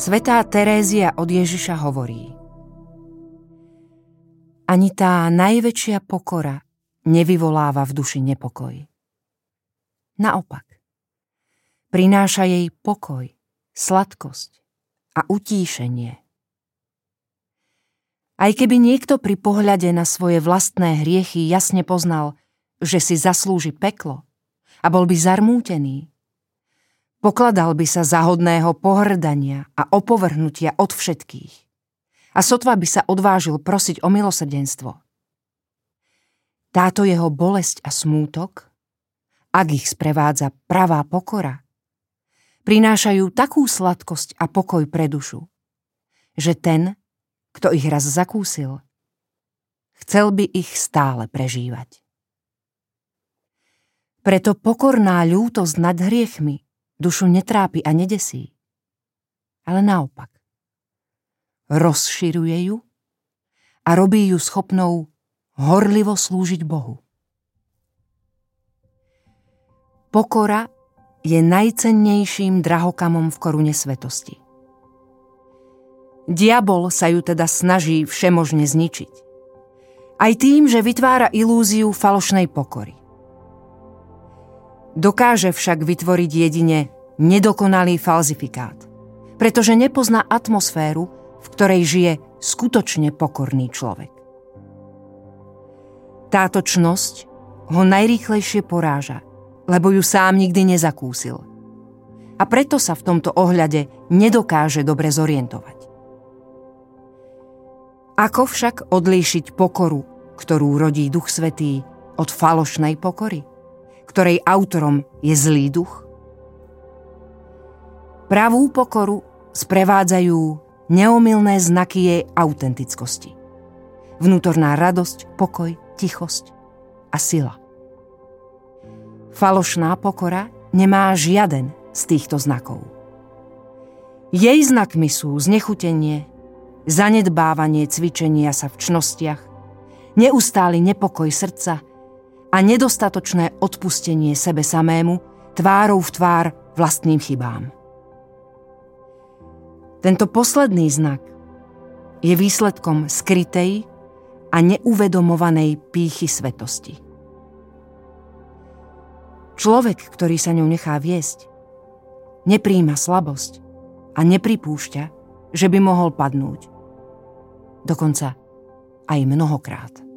Svetá Terézia od Ježiša hovorí Ani tá najväčšia pokora nevyvoláva v duši nepokoj. Naopak, prináša jej pokoj, sladkosť a utíšenie. Aj keby niekto pri pohľade na svoje vlastné hriechy jasne poznal, že si zaslúži peklo a bol by zarmútený, pokladal by sa za pohrdania a opovrhnutia od všetkých a sotva by sa odvážil prosiť o milosrdenstvo. Táto jeho bolesť a smútok, ak ich sprevádza pravá pokora, prinášajú takú sladkosť a pokoj pre dušu, že ten, kto ich raz zakúsil, chcel by ich stále prežívať. Preto pokorná ľútosť nad hriechmi dušu netrápi a nedesí, ale naopak. Rozširuje ju a robí ju schopnou horlivo slúžiť Bohu. Pokora je najcennejším drahokamom v korune svetosti. Diabol sa ju teda snaží všemožne zničiť. Aj tým, že vytvára ilúziu falošnej pokory. Dokáže však vytvoriť jedine nedokonalý falzifikát, pretože nepozná atmosféru, v ktorej žije skutočne pokorný človek. Táto čnosť ho najrýchlejšie poráža, lebo ju sám nikdy nezakúsil. A preto sa v tomto ohľade nedokáže dobre zorientovať. Ako však odlíšiť pokoru, ktorú rodí Duch Svetý, od falošnej pokory, ktorej autorom je zlý duch? Pravú pokoru sprevádzajú neomilné znaky jej autentickosti. Vnútorná radosť, pokoj, tichosť a sila. Falošná pokora nemá žiaden z týchto znakov. Jej znakmi sú znechutenie, zanedbávanie cvičenia sa v čnostiach, neustály nepokoj srdca a nedostatočné odpustenie sebe samému tvárou v tvár vlastným chybám. Tento posledný znak je výsledkom skrytej a neuvedomovanej pýchy svetosti. Človek, ktorý sa ňou nechá viesť, nepríjma slabosť a nepripúšťa, že by mohol padnúť. Dokonca aj mnohokrát.